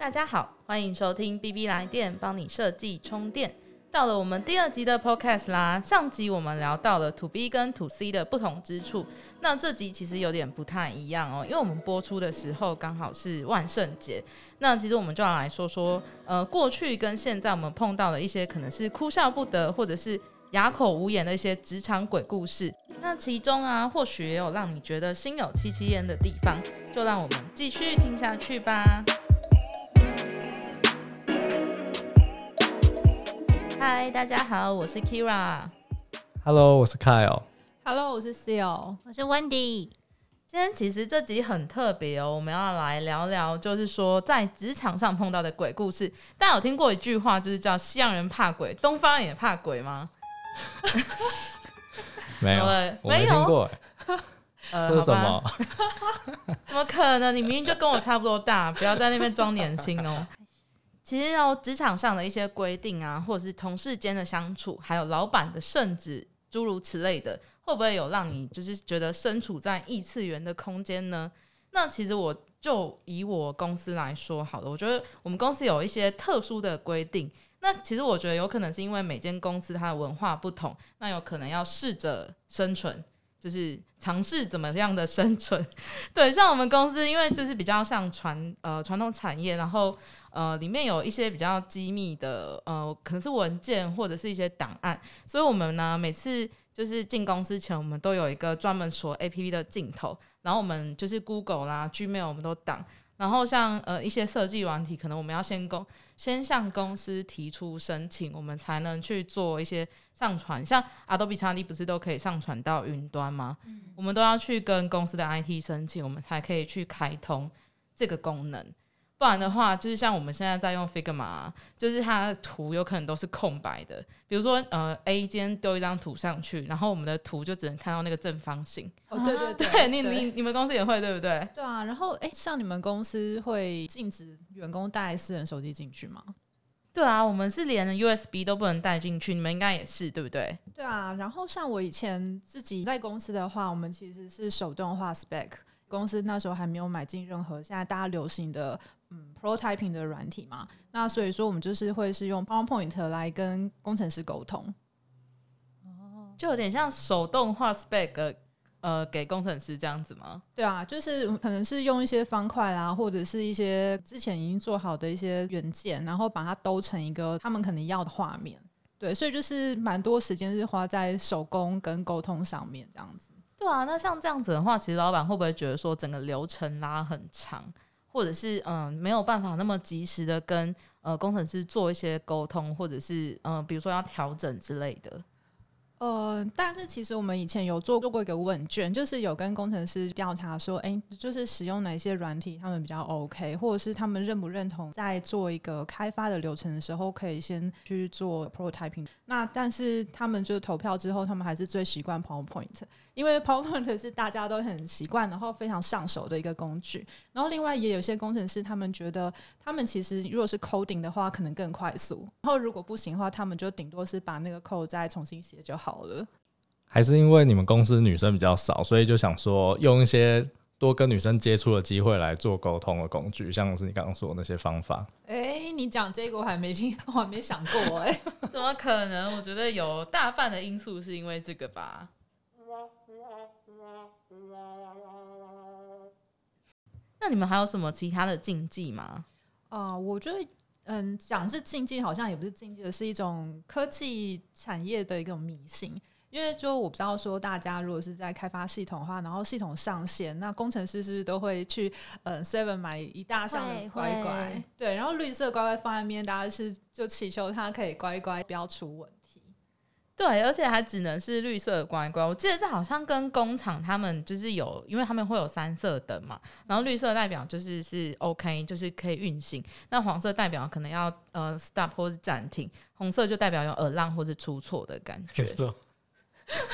大家好，欢迎收听 B B 来电，帮你设计充电。到了我们第二集的 Podcast 啦，上集我们聊到了 To B 跟 To C 的不同之处，那这集其实有点不太一样哦，因为我们播出的时候刚好是万圣节，那其实我们就要来说说，呃，过去跟现在我们碰到的一些可能是哭笑不得，或者是哑口无言的一些职场鬼故事，那其中啊，或许也有让你觉得心有戚戚焉的地方，就让我们继续听下去吧。嗨，大家好，我是 Kira。Hello，我是 Kyle。Hello，我是 Seal，我是 Wendy。今天其实这集很特别哦，我们要来聊聊，就是说在职场上碰到的鬼故事。大家有听过一句话，就是叫“西洋人怕鬼，东方人也怕鬼”吗？没有，没没有听过。哎呃，这是什？么？怎么可能？你明明就跟我差不多大，不要在那边装年轻哦。其实哦，职场上的一些规定啊，或者是同事间的相处，还有老板的圣旨，诸如此类的，会不会有让你就是觉得身处在异次元的空间呢？那其实我就以我公司来说好了，我觉得我们公司有一些特殊的规定。那其实我觉得有可能是因为每间公司它的文化不同，那有可能要试着生存，就是尝试怎么样的生存。对，像我们公司，因为就是比较像传呃传统产业，然后呃里面有一些比较机密的呃可能是文件或者是一些档案，所以我们呢每次就是进公司前，我们都有一个专门锁 APP 的镜头，然后我们就是 Google 啦、Gmail 我们都挡。然后像呃一些设计软体，可能我们要先公先向公司提出申请，我们才能去做一些上传。像 Adobe XD 不是都可以上传到云端吗？我们都要去跟公司的 IT 申请，我们才可以去开通这个功能。不然的话，就是像我们现在在用 Figma，就是它的图有可能都是空白的。比如说，呃，A 今天丢一张图上去，然后我们的图就只能看到那个正方形。哦，对对对你，你你们公司也会对不对？对啊，然后哎，像你们公司会禁止员工带私人手机进去吗？对啊，我们是连 USB 都不能带进去，你们应该也是对不对？对啊，然后像我以前自己在公司的话，我们其实是手动画 spec，公司那时候还没有买进任何现在大家流行的嗯 prototyping 的软体嘛，那所以说我们就是会是用 PowerPoint 来跟工程师沟通。就有点像手动画 spec，呃，给工程师这样子吗？对啊，就是可能是用一些方块啦，或者是一些之前已经做好的一些元件，然后把它兜成一个他们可能要的画面。对，所以就是蛮多时间是花在手工跟沟通上面这样子。对啊，那像这样子的话，其实老板会不会觉得说整个流程拉很长，或者是嗯没有办法那么及时的跟呃工程师做一些沟通，或者是嗯、比如说要调整之类的？呃，但是其实我们以前有做做过一个问卷，就是有跟工程师调查说，哎、就是使用哪些软体他们比较 OK，或者是他们认不认同在做一个开发的流程的时候，可以先去做 prototyping。那但是他们就投票之后，他们还是最习惯 PowerPoint，因为 PowerPoint 是大家都很习惯，然后非常上手的一个工具。然后另外也有些工程师，他们觉得他们其实如果是 coding 的话，可能更快速。然后如果不行的话，他们就顶多是把那个 code 再重新写就好了。还是因为你们公司女生比较少，所以就想说用一些多跟女生接触的机会来做沟通的工具，像是你刚刚说的那些方法。哎、你讲这个我还没听，我还没想过哎、怎么可能？我觉得有大半的因素是因为这个吧。那你们还有什么其他的禁忌吗？啊、我觉得，嗯，讲是禁忌，好像也不是禁忌的，是一种科技产业的一种迷信。因为就我不知道说，大家如果是在开发系统的话，然后系统上线，那工程师是不是都会去嗯 Seven 买一大箱的乖乖？对，然后绿色乖乖放在那边，大家是就祈求它可以乖乖，不要出问题。对，而且还只能是绿色的乖乖。我记得这好像跟工厂他们就是有，因为他们会有三色灯嘛，然后绿色代表就是是 OK，就是可以运行。那黄色代表可能要呃 stop 或是暂停，红色就代表有耳浪或是出错的感觉。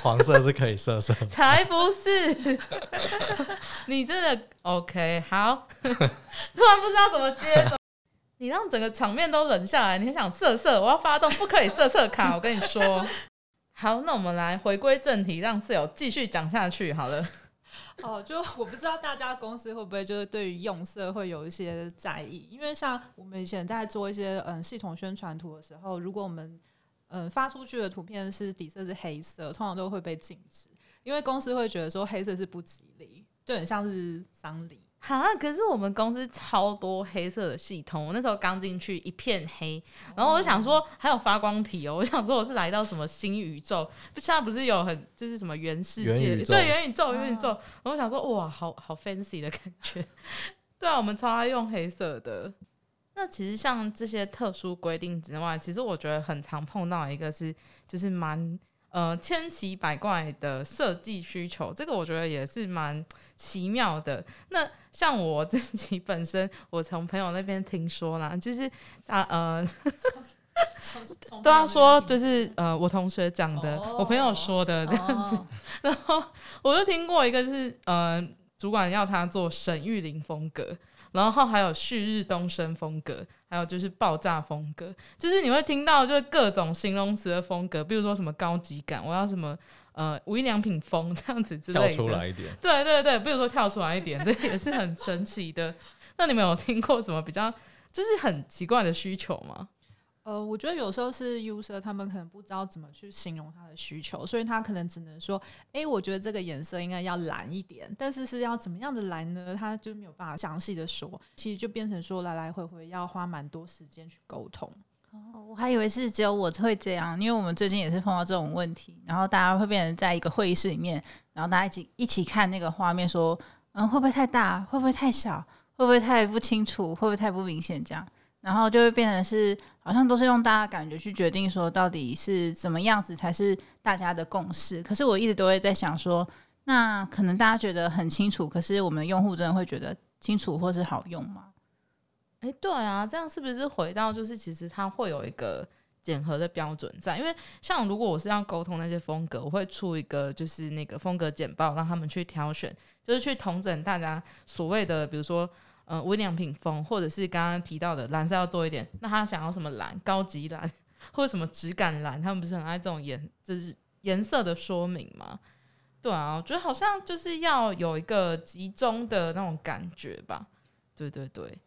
黄色是可以色色，才不是！你真的 OK 好，突然不知道怎么接，你让整个场面都冷下来。你很想色色，我要发动不可以色色卡，我跟你说。好，那我们来回归正题，让室友继续讲下去好了。哦，就我不知道大家公司会不会就是对于用色会有一些在意，因为像我们以前在做一些嗯系统宣传图的时候，如果我们嗯发出去的图片是底色是黑色，通常都会被禁止，因为公司会觉得说黑色是不吉利，就很像是丧礼。哈，可是我们公司超多黑色的系统，我那时候刚进去一片黑，然后我就想说还有发光体哦，我想说我是来到什么新宇宙，就现在不是有很就是什么元世界，对元宇宙元宇宙，然后我想说哇，好好 fancy 的感觉，对啊，我们超爱用黑色的。那其实像这些特殊规定之外，其实我觉得很常碰到一个是就是蛮呃千奇百怪的设计需求，这个我觉得也是蛮奇妙的。那像我自己 本身，我从朋友那边听说啦，就是啊 呃，都要说就是呃我同学讲的，哦我朋友说的这样子。然后我就听过一个是呃主管要他做沈玉琳风格，然后还有旭日东升风格，还有就是爆炸风格，就是你会听到就是各种形容词的风格，比如说什么高级感，我要什么呃无印良品风这样子之类跳的。出来一点。对对对，比如说跳出来一点，这也是很神奇的。那你们有听过什么比较就是很奇怪的需求吗？呃，我觉得有时候是 user 他们可能不知道怎么去形容他的需求，所以他可能只能说，诶，我觉得这个颜色应该要蓝一点，但是是要怎么样的蓝呢？他就没有办法详细的说，其实就变成说来来回回要花蛮多时间去沟通。哦我还以为是只有我会这样，因为我们最近也是碰到这种问题，然后大家会变成在一个会议室里面，然后大家一起一起看那个画面，说，嗯，会不会太大？会不会太小？会不会太不清楚？会不会太不明显？这样，然后就会变成是好像都是用大家感觉去决定说到底是怎么样子才是大家的共识。可是我一直都会在想说，那可能大家觉得很清楚，可是我们用户真的会觉得清楚或是好用吗？哎，对啊，这样是不是回到就是其实它会有一个检核的标准在？因为像如果我是要沟通那些风格，我会出一个就是那个风格简报，让他们去挑选，就是去统整大家所谓的，比如说。呃，无印良品风，或者是刚刚提到的蓝色要多一点，那他想要什么蓝？高级蓝，或者什么质感蓝？他们不是很爱这种颜，就是颜色的说明吗？对啊，我觉得好像就是要有一个集中的那种感觉吧。对对对，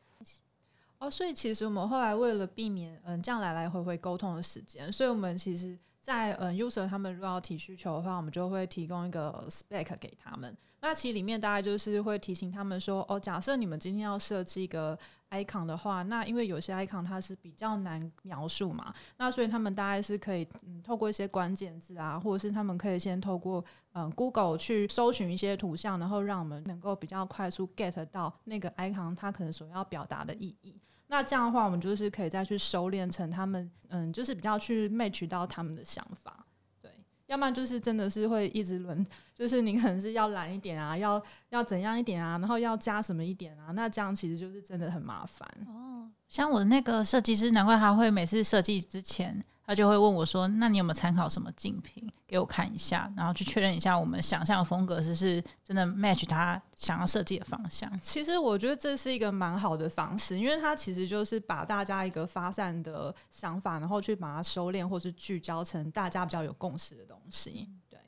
哦，所以其实我们后来为了避免嗯这样来来回回沟通的时间，所以我们其实在嗯 user 他们如果要提需求的话，我们就会提供一个 spec 给他们。那其实里面大概就是会提醒他们说，哦，假设你们今天要设计一个 icon 的话，那因为有些 icon 它是比较难描述嘛，那所以他们大概是可以嗯透过一些关键字啊，或者是他们可以先透过嗯 Google 去搜寻一些图像，然后让我们能够比较快速 get 到那个 icon 它可能所要表达的意义。那这样的话，我们就是可以再去收敛成他们，嗯，就是比较去 match 到他们的想法，对。要不然就是真的是会一直轮，就是你可能是要懒一点啊，要要怎样一点啊，然后要加什么一点啊，那这样其实就是真的很麻烦。哦像我的那个设计师，难怪他会每次设计之前，他就会问我说：“那你有没有参考什么竞品给我看一下，然后去确认一下我们想象的风格是不是真的 match 他想要设计的方向。其实我觉得这是一个蛮好的方式，因为它其实就是把大家一个发散的想法，然后去把它收敛或是聚焦成大家比较有共识的东西。对，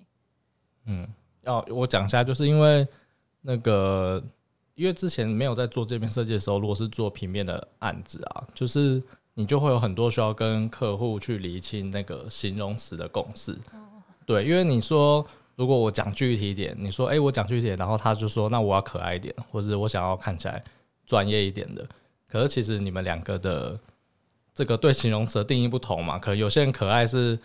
嗯，要我讲一下，就是因为那个，因为之前没有在做这边设计的时候，如果是做平面的案子啊，就是你就会有很多需要跟客户去厘清那个形容词的共识。对，因为你说如果我讲具体一点，你说哎、诶我讲具体然后他就说那我要可爱一点，或者我想要看起来专业一点的。可是其实你们两个的这个对形容词的定义不同嘛，可能有些人可爱是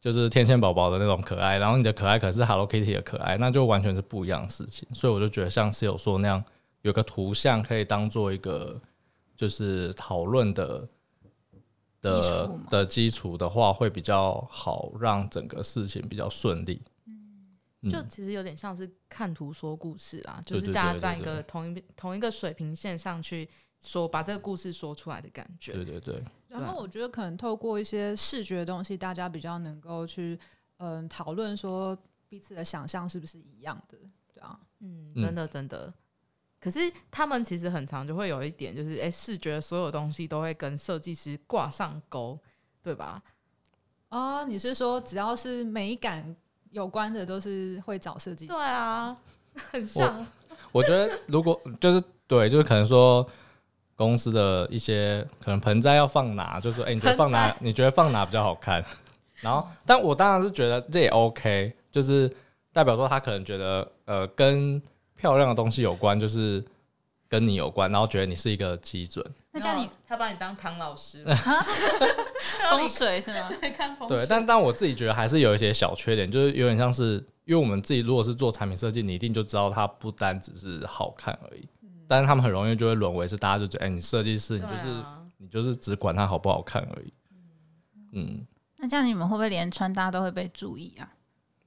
就是天线宝宝的那种可爱，然后你的可爱可能是 Hello Kitty 的可爱，那就完全是不一样的事情。所以我就觉得像是有说那样，有个图像可以当做一个就是讨论的基的的基础的话，会比较好，让整个事情比较顺利。嗯就其实有点像是看图说故事啦，就是大家在一个同一同一个水平线上去说，把这个故事说出来的感觉。对对对，然后我觉得可能透过一些视觉的东西，大家比较能够去嗯讨论说彼此的想象是不是一样的，对啊。嗯，嗯真的真的。可是他们其实很常就会有一点，就是哎、视觉所有东西都会跟设计师挂上钩，对吧？哦，你是说只要是美感有关的，都是会找设计师对？啊，很像。我觉得如果就是对，就是可能说公司的一些可能盆栽要放哪，就是说，哎、你觉得放哪？你觉得放哪比较好看？然后，但我当然是觉得这也 OK，就是代表说他可能觉得呃跟漂亮的东西有关，就是跟你有关，然后觉得你是一个基准。那这样你他把你当唐老师，风水是吗？看风水。对，但但我自己觉得还是有一些小缺点，就是有点像是，因为我们自己如果是做产品设计，你一定就知道它不单只是好看而已，但是他们很容易就会沦为是大家就觉得，哎、你设计师你就是、啊。你就是只管它好不好看而已。嗯，那这样你们会不会连穿搭都会被注意啊？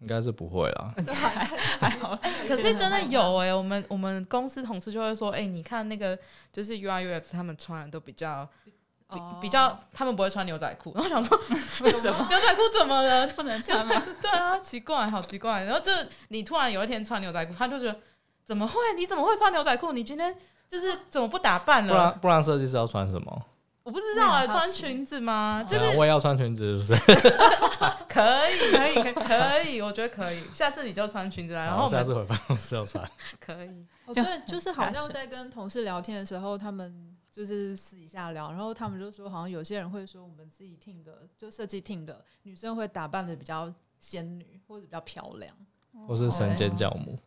应该是不会啦。还好，可是真的有哎、我们我们公司同事就会说，哎、你看那个就是 UI UX 他们穿的都比较比、较，他们不会穿牛仔裤，然后想说为什么牛仔裤怎么了？不能穿吗？对啊，奇怪，好奇怪。然后就你突然有一天穿牛仔裤，他就觉得怎么会？你怎么会穿牛仔裤？你今天就是怎么不打扮不然？不然设计师要穿什么？我不知道哎、我也很好奇穿裙子吗？就是我也要穿裙子，是不是？可以，可以，可以，可以，我觉得可以。下次你就穿裙子来，然后下次回办公室要穿。可以。对，就是好像在跟同事聊天的时候，他们就是私底下聊，然后他们就说，好像有些人会说，我们自己 team 的就设计 team 的女生会打扮的比较仙女或者比较漂亮，或是神仙教母，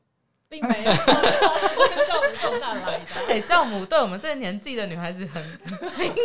并没有 这个酵母从哪来的？哎、教母对我们这个年纪的女孩子很，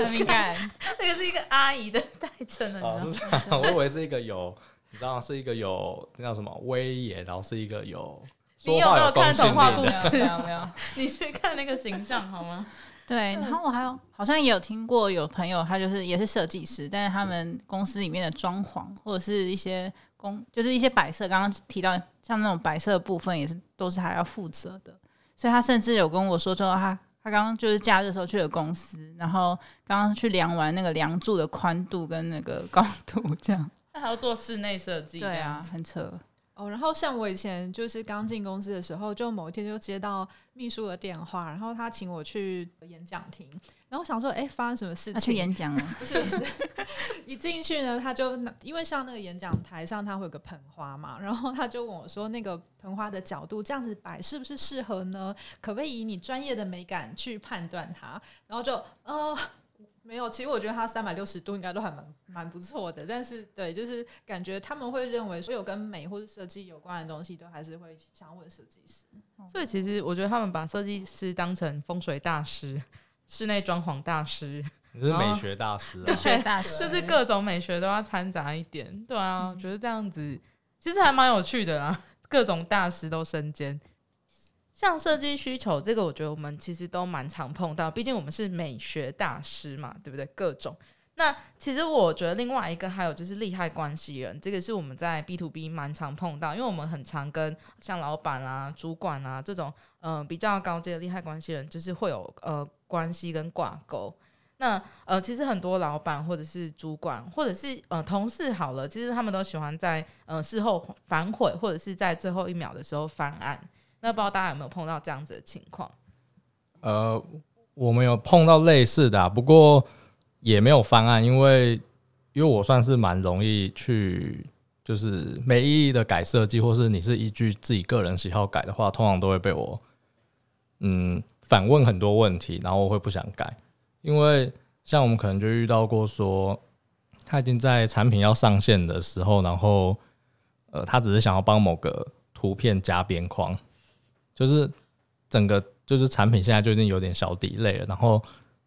很敏感。那个是一个阿姨的代称了，哦，你知道吗？是这样，我以为是一个有，你知道是一个有那叫什么威严，然后是一个有说话你有没有看童话故事没有没有。你去看那个形象好吗？对，然后我还有好像也有听过有朋友，他就是也是设计师，但是他们公司里面的装潢或者是一些工，就是一些摆设，刚刚提到像那种摆设的部分，也是都是他要负责的。所以他甚至有跟我说说他他刚刚就是假日的时候去了公司，然后刚刚去量完那个梁柱的宽度跟那个高度，这样。他还要做室内设计，对啊，很扯。哦，然后像我以前就是刚进公司的时候，就某一天就接到秘书的电话，然后他请我去演讲厅，然后我想说，哎，发生什么事情去情？演讲了，不是不是，一进去呢，他就拿因为像那个演讲台上，他会有个盆花嘛，然后他就问我说，那个盆花的角度这样子摆是不是适合呢？可不可以以你专业的美感去判断它？然后就呃。没有，其实我觉得它三百六十度应该都还蛮蛮不错的，但是对，就是感觉他们会认为所有跟美或者设计有关的东西，都还是会想问设计师。所以其实我觉得他们把设计师当成风水大师、室内装潢大师，你是美学大师美啊。学大师就是各种美学都要掺杂一点。对啊，我觉得这样子其实还蛮有趣的啊，各种大师都身兼。像设计需求这个，我觉得我们其实都蛮常碰到，毕竟我们是美学大师嘛，对不对？各种。那其实我觉得另外一个还有就是利害关系人，这个是我们在 B to B 蛮常碰到，因为我们很常跟像老板啊、主管啊这种呃比较高阶的利害关系人，就是会有呃关系跟挂钩。那呃，其实很多老板或者是主管或者是呃同事好了，其实他们都喜欢在呃事后反悔，或者是在最后一秒的时候翻案。那不知道大家有没有碰到这样子的情况？呃，我们有碰到类似的、啊，不过也没有翻案，因为因为我算是蛮容易去就是没意义的改设计，或是你是依据自己个人喜好改的话，通常都会被我嗯反问很多问题，然后我会不想改，因为像我们可能就遇到过说，他已经在产品要上线的时候，然后呃，他只是想要帮某个图片加边框，就是整个就是产品现在就已经有点小底类了，然后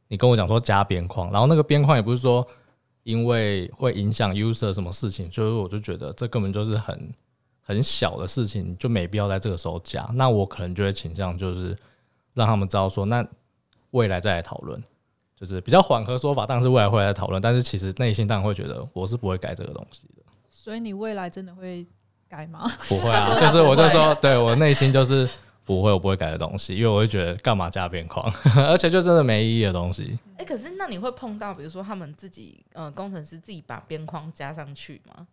你跟我讲说加边框，然后那个边框也不是说因为会影响 user 什么事情，就是我就觉得这根本就是很很小的事情，就没必要在这个时候加。那我可能就会倾向就是让他们知道说，那未来再来讨论，就是比较缓和说法，但是未来会来讨论，但是其实内心当然会觉得我是不会改这个东西的，所以你未来真的会改吗？不会啊，就是我就说，对我内心就是不会，我不会改的东西，因为我会觉得干嘛加边框，而且就真的没意义的东西。哎、可是那你会碰到，比如说他们自己呃工程师自己把边框加上去吗？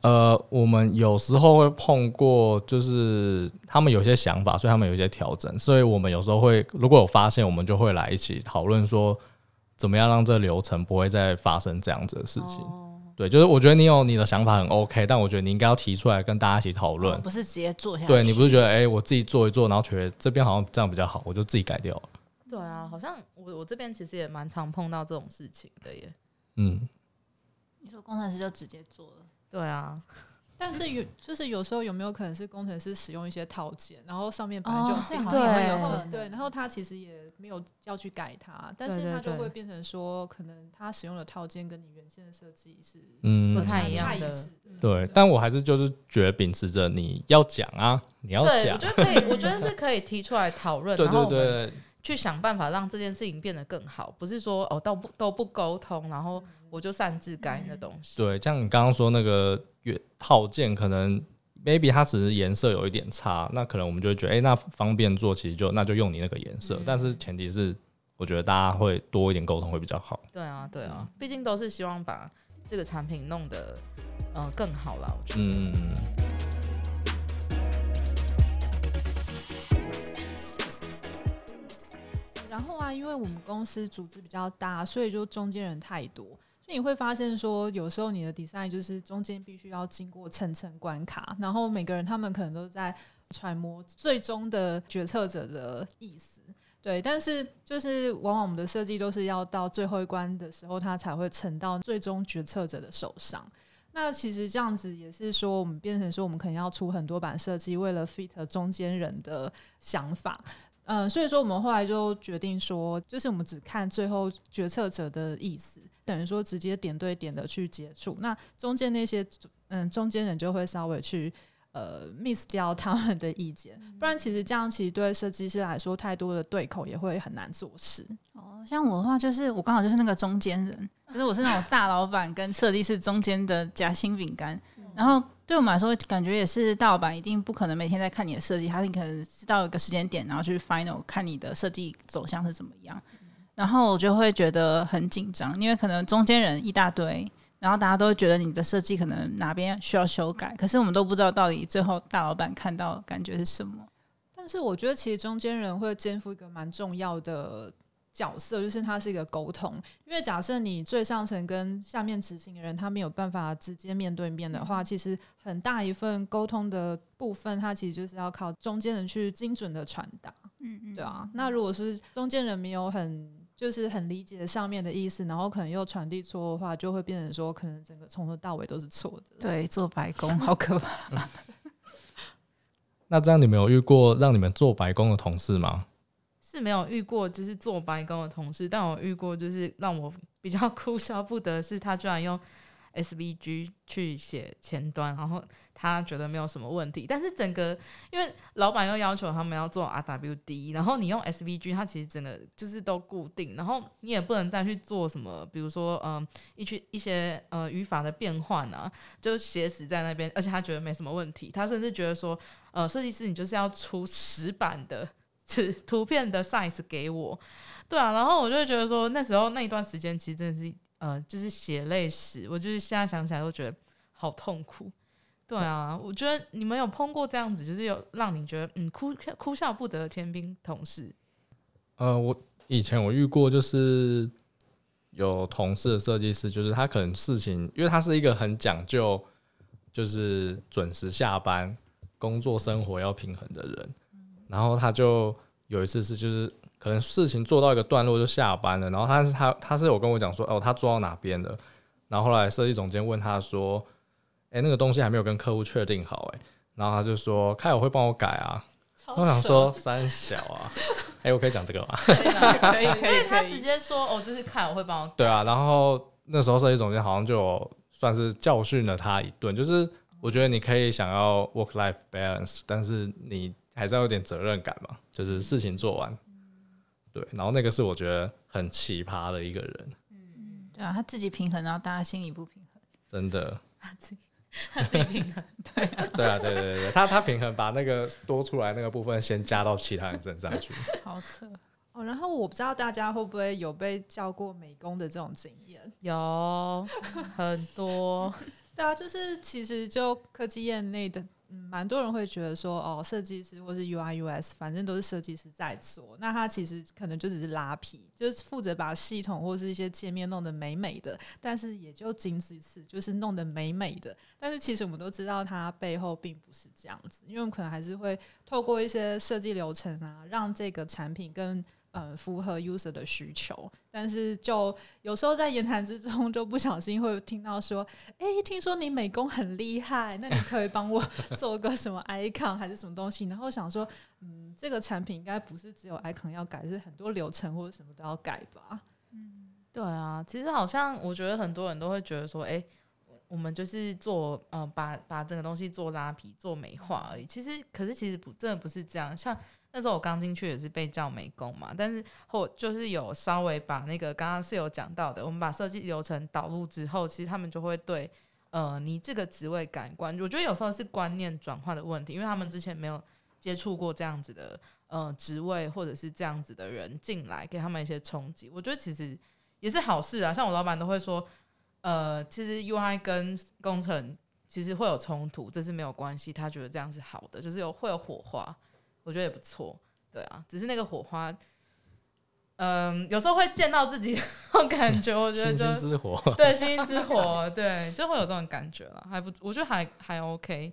呃，我们有时候会碰过，就是他们有些想法，所以他们有一些调整，所以我们有时候会如果有发现，我们就会来一起讨论说，怎么样让这个流程不会再发生这样子的事情。哦对，就是我觉得你有你的想法很 OK，但我觉得你应该要提出来跟大家一起讨论。哦不是直接做下去。对你不是觉得哎、我自己做一做，然后觉得这边好像这样比较好，我就自己改掉了。对啊，好像我我这边其实也蛮常碰到这种事情的耶。嗯，你说工程师就直接做了，对啊，但是有 就是有时候有没有可能是工程师使用一些套件，然后上面本来就有哦这样定好像也会有然后可能。对，然后他其实也没有要去改它，但是对对对。他就会变成说，可能他使用的套件跟你原先的设计是嗯不太一样的对，但我还是就是觉得秉持着你要讲啊，你要，讲。我，觉得可以，我觉得是可以提出来讨论，对然后对对，去想办法让这件事情变得更好，不是说哦都不都不沟通，然后我就擅自改你的东西。对，像你刚刚说那个原套件，可能 maybe 它只是颜色有一点差，那可能我们就会觉得，哎、那方便做，其实就那就用你那个颜色，嗯但是前提是，我觉得大家会多一点沟通会比较好。对啊，对啊，毕竟都是希望把这个产品弄得呃更好啦。我觉得。嗯嗯嗯。然后啊，因为我们公司组织比较大，所以就中间人太多，所以你会发现说，有时候你的 design 就是中间必须要经过层层关卡，然后每个人他们可能都在揣摩最终的决策者的意思。对，但是就是往往我们的设计都是要到最后一关的时候，它才会呈到最终决策者的手上。那其实这样子也是说，我们变成说，我们可能要出很多版设计，为了 fit 中间人的想法。嗯，所以说我们后来就决定说，就是我们只看最后决策者的意思，等于说直接点对点的去接触。那中间那些嗯中间人就会稍微去呃 miss 掉他们的意见，不然其实这样其实对设计师来说，太多的对口也会很难做事。哦，像我的话，就是我刚好就是那个中间人，就是我是那种大老板跟设计师中间的夹心饼干。然后对我们来说，感觉也是大老板一定不可能每天在看你的设计，他是可能知道一个时间点，然后去 final 看你的设计走向是怎么样。然后我就会觉得很紧张，因为可能中间人一大堆，然后大家都会觉得你的设计可能哪边需要修改，可是我们都不知道到底最后大老板看到的感觉是什么。但是我觉得其实中间人会肩负一个蛮重要的角色，就是他是一个沟通。因为假设你最上层跟下面执行的人他没有办法直接面对面的话，其实很大一份沟通的部分，它其实就是要靠中间人去精准的传达。嗯嗯对啊，那如果是中间人没有很就是很理解上面的意思，然后可能又传递错的话，就会变成说可能整个从头到尾都是错的。对，做白工好可怕。那这样你们有遇过让你们做白工的同事吗？是没有遇过就是做白工的同事，但我遇过就是让我比较 哭笑不得，是他居然用 SVG 去写前端，然后他觉得没有什么问题，但是整个因为老板又要求他们要做 RWD，然后你用 SVG，它其实整个就是都固定，然后你也不能再去做什么，比如说嗯一去一些呃语法的变换啊，就写死在那边，而且他觉得没什么问题，他甚至觉得说呃设计师你就是要出死板的。是 图片的 size 给我，对啊，然后我就会觉得说，那时候那一段时间其实真的是呃，就是血泪史，我就是现在想起来都觉得好痛苦。对啊，我觉得你们有碰过这样子，就是有让你觉得嗯哭哭笑不得的天兵同事，呃，我以前我遇过，就是有同事的设计师，就是他可能事情，因为他是一个很讲究，就是准时下班、工作生活要平衡的人，然后他就有一次是就是可能事情做到一个段落就下班了，然后他是他他是有跟我讲说，哦，他做到哪边了，然后后来设计总监问他说，哎、那个东西还没有跟客户确定好、哎，然后他就说，开我会帮我改啊，我想说三小啊，哎、我可以讲这个吗？可以吗？可以可所以他。直接说哦，就是看我会帮我对啊，然后那时候设计总监好像就算是教训了他一顿，就是我觉得你可以想要 work life balance，但是你还是要有点责任感嘛，就是事情做完。对，然后那个是我觉得很奇葩的一个人，嗯对啊，他自己平衡，然后大家心里不平衡。真的。他自己他自己平衡。对啊，对对对对，他他平衡把那个多出来那个部分先加到其他人身上去。好扯，哦，然后我不知道大家会不会有被叫过美工的这种经验。有很多，对啊，就是其实就科技业内的嗯，蛮多人会觉得说，哦，设计师或是 UI US，反正都是设计师在做，那他其实可能就只是拉皮，就是负责把系统或是一些界面弄得美美的，但是也就仅此此，就是弄得美美的。但是其实我们都知道，它背后并不是这样子，因为我们可能还是会透过一些设计流程啊，让这个产品更。嗯，符合 user 的需求，但是就有时候在言谈之中就不小心会听到说，哎，听说你美工很厉害，那你可以帮我 做个什么 icon 还是什么东西？然后想说，嗯，这个产品应该不是只有 icon 要改，是很多流程或者什么都要改吧？嗯，对啊，其实好像我觉得很多人都会觉得说，哎，我们就是做呃，把把整个东西做拉皮、做美化而已。其实，可是其实不，真的不是这样，像。那时候我刚进去也是被叫美工嘛，但是后就是有稍微把那个刚刚是有讲到的，我们把设计流程导入之后，其实他们就会对呃你这个职位感官，我觉得有时候是观念转换的问题，因为他们之前没有接触过这样子的呃职位或者是这样子的人进来，给他们一些冲击。我觉得其实也是好事啊，像我老板都会说，呃，其实 UI 跟工程其实会有冲突，这是没有关系，他觉得这样是好的，就是有会有火花。我觉得也不错，对啊，只是那个火花，嗯，有时候会见到自己 那种感觉，我觉得星星之火，对，星星之火，对，就会有这种感觉了，还不，我觉得还还 OK。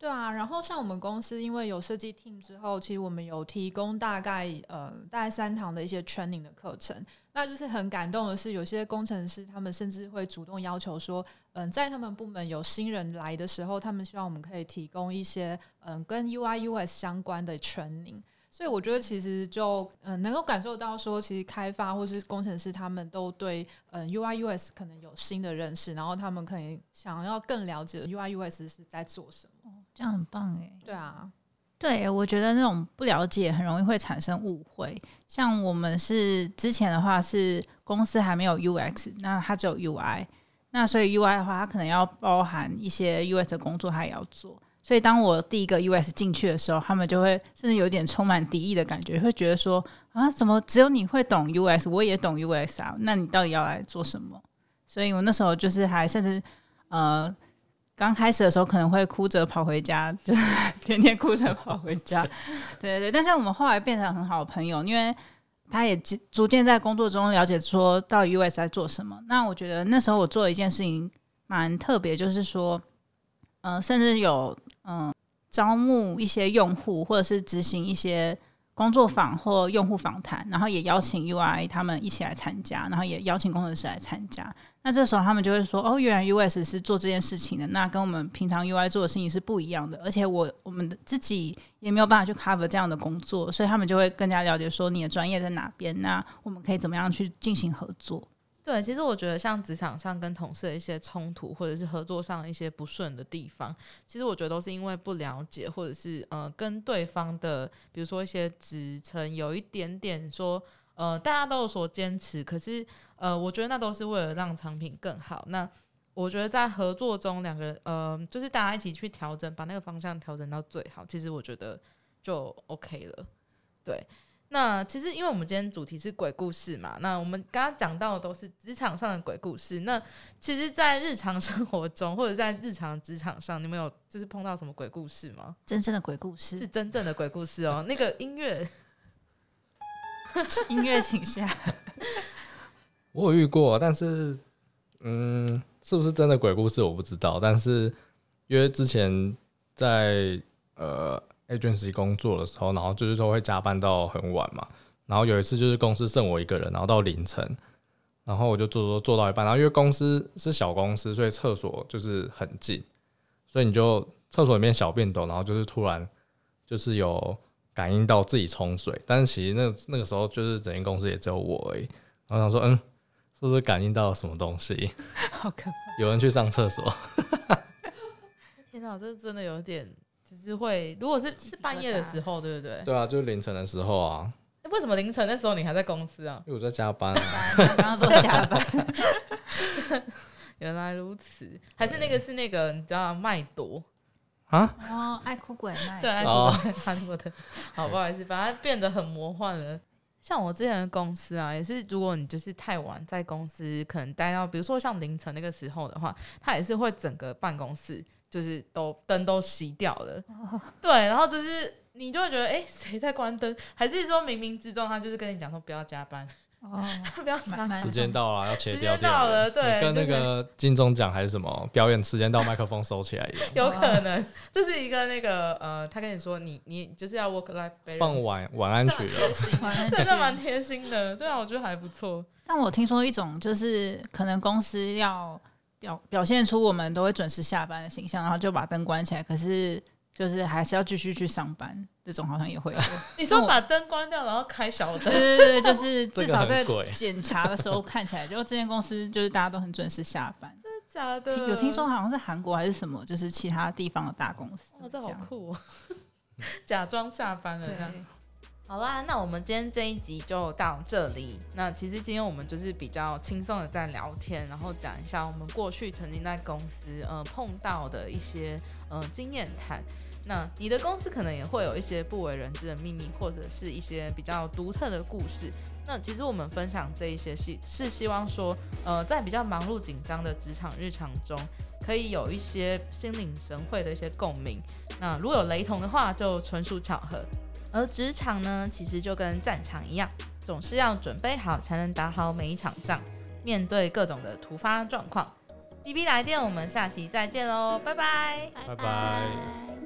对啊，然后像我们公司，因为有设计 team 之后，其实我们有提供大概呃大概三堂的一些 training 的课程。那就是很感动的是，有些工程师他们甚至会主动要求说，嗯，在他们部门有新人来的时候，他们希望我们可以提供一些嗯跟 UI US 相关的 training。所以我觉得其实就嗯能够感受到说，其实开发或是工程师他们都对嗯 UI US 可能有新的认识，然后他们可能想要更了解 UI US 是在做什么。这样很棒哎，对啊，对，我觉得那种不了解很容易会产生误会。像我们是之前的话是公司还没有 UX，那它只有 UI，那所以 UI 的话，它可能要包含一些 US 的工作，它也要做。所以当我第一个 US 进去的时候，他们就会甚至有点充满敌意的感觉，会觉得说啊，怎么只有你会懂 US，我也懂 US 啊？那你到底要来做什么？所以我那时候就是还甚至呃。刚开始的时候可能会哭着跑回家，就 天天哭着跑回家。对对对，但是我们后来变成很好的朋友，因为他也逐渐在工作中了解说到 US 在做什么。那我觉得那时候我做了一件事情蛮特别，就是说，嗯，甚至有嗯招募一些用户，或者是执行一些。工作坊或用户访谈，然后也邀请 UI 他们一起来参加，然后也邀请工程师来参加。那这时候他们就会说：“哦，原来 US 是做这件事情的，那跟我们平常 UI 做的事情是不一样的。而且我我们自己也没有办法去 cover 这样的工作，所以他们就会更加了解说你的专业在哪边，那我们可以怎么样去进行合作。”对，其实我觉得像职场上跟同事的一些冲突，或者是合作上一些不顺的地方，其实我觉得都是因为不了解，或者是呃跟对方的，比如说一些职称有一点点说，呃大家都有所坚持，可是呃我觉得那都是为了让产品更好。那我觉得在合作中，两个人呃就是大家一起去调整，把那个方向调整到最好，其实我觉得就 OK 了。对。那其实，因为我们今天主题是鬼故事嘛，那我们刚刚讲到的都是职场上的鬼故事。那其实，在日常生活中或者在日常职场上，你们有就是碰到什么鬼故事吗？真正的鬼故事是真正的鬼故事哦。那个音乐，音乐请下。我有遇过，但是，嗯，是不是真的鬼故事我不知道。但是，因为之前在呃。Agency 工作的时候，然后就是说会加班到很晚嘛。然后有一次就是公司剩我一个人，然后到凌晨，然后我就做做做到一半。然后因为公司是小公司，所以厕所就是很近，所以你就厕所里面小便斗，然后就是突然就是有感应到自己冲水。但是其实那那个时候就是整间公司也只有我而已。然后想说，嗯，是不是感应到什么东西？好可怕！有人去上厕所。天哪，这真的有点。只是会，如果是是半夜的时候，对不对？对啊，就是凌晨的时候啊。为什么凌晨那时候你还在公司啊？因为我在加班啊。刚刚说加班。原来如此，还是那个是那个你知道麦朵啊？哦，爱哭鬼麦。对，爱哭鬼，韩国的。好，不好意思，把它变得很魔幻了。像我之前的公司啊，也是，如果你就是太晚在公司，可能待到，比如说像凌晨那个时候的话，他也是会整个办公室就是都灯都熄掉了，对，然后就是你就会觉得，哎、谁在关灯？还是说冥冥之中他就是跟你讲说不要加班，哦，不要加班。时间到了，要切掉时间到了对跟那个金钟奖还是什么表演时间到，麦克风收起来一样。有可能，这是一个那个呃，他跟你说你你就是要 work life balance，放晚晚安曲了，晚安对，曲这蛮贴心的，对啊，我觉得还不错。但我听说一种就是可能公司要表表现出我们都会准时下班的形象，然后就把灯关起来，可是就是还是要继续去上班，这种好像也会有。你说把灯关掉，然后开小灯，对对对，就是 至少在检查的时候看起来，就这间公司就是大家都很准时下班。真的假的？听有听说好像是韩国还是什么，就是其他地方的大公司哇，这好。酷、哦，假装下班了这样。好啦，那我们今天这一集就到这里。那其实今天我们就是比较轻松的在聊天，然后讲一下我们过去曾经在公司呃碰到的一些呃经验谈。那你的公司可能也会有一些不为人知的秘密，或者是一些比较独特的故事。那其实我们分享这一些是是希望说，呃，在比较忙碌紧张的职场日常中，可以有一些心领神会的一些共鸣。那如果有雷同的话，就纯属巧合。而职场呢，其实就跟战场一样，总是要准备好才能打好每一场仗，面对各种的突发状况。B B 来电，我们下期再见喽，拜拜。拜拜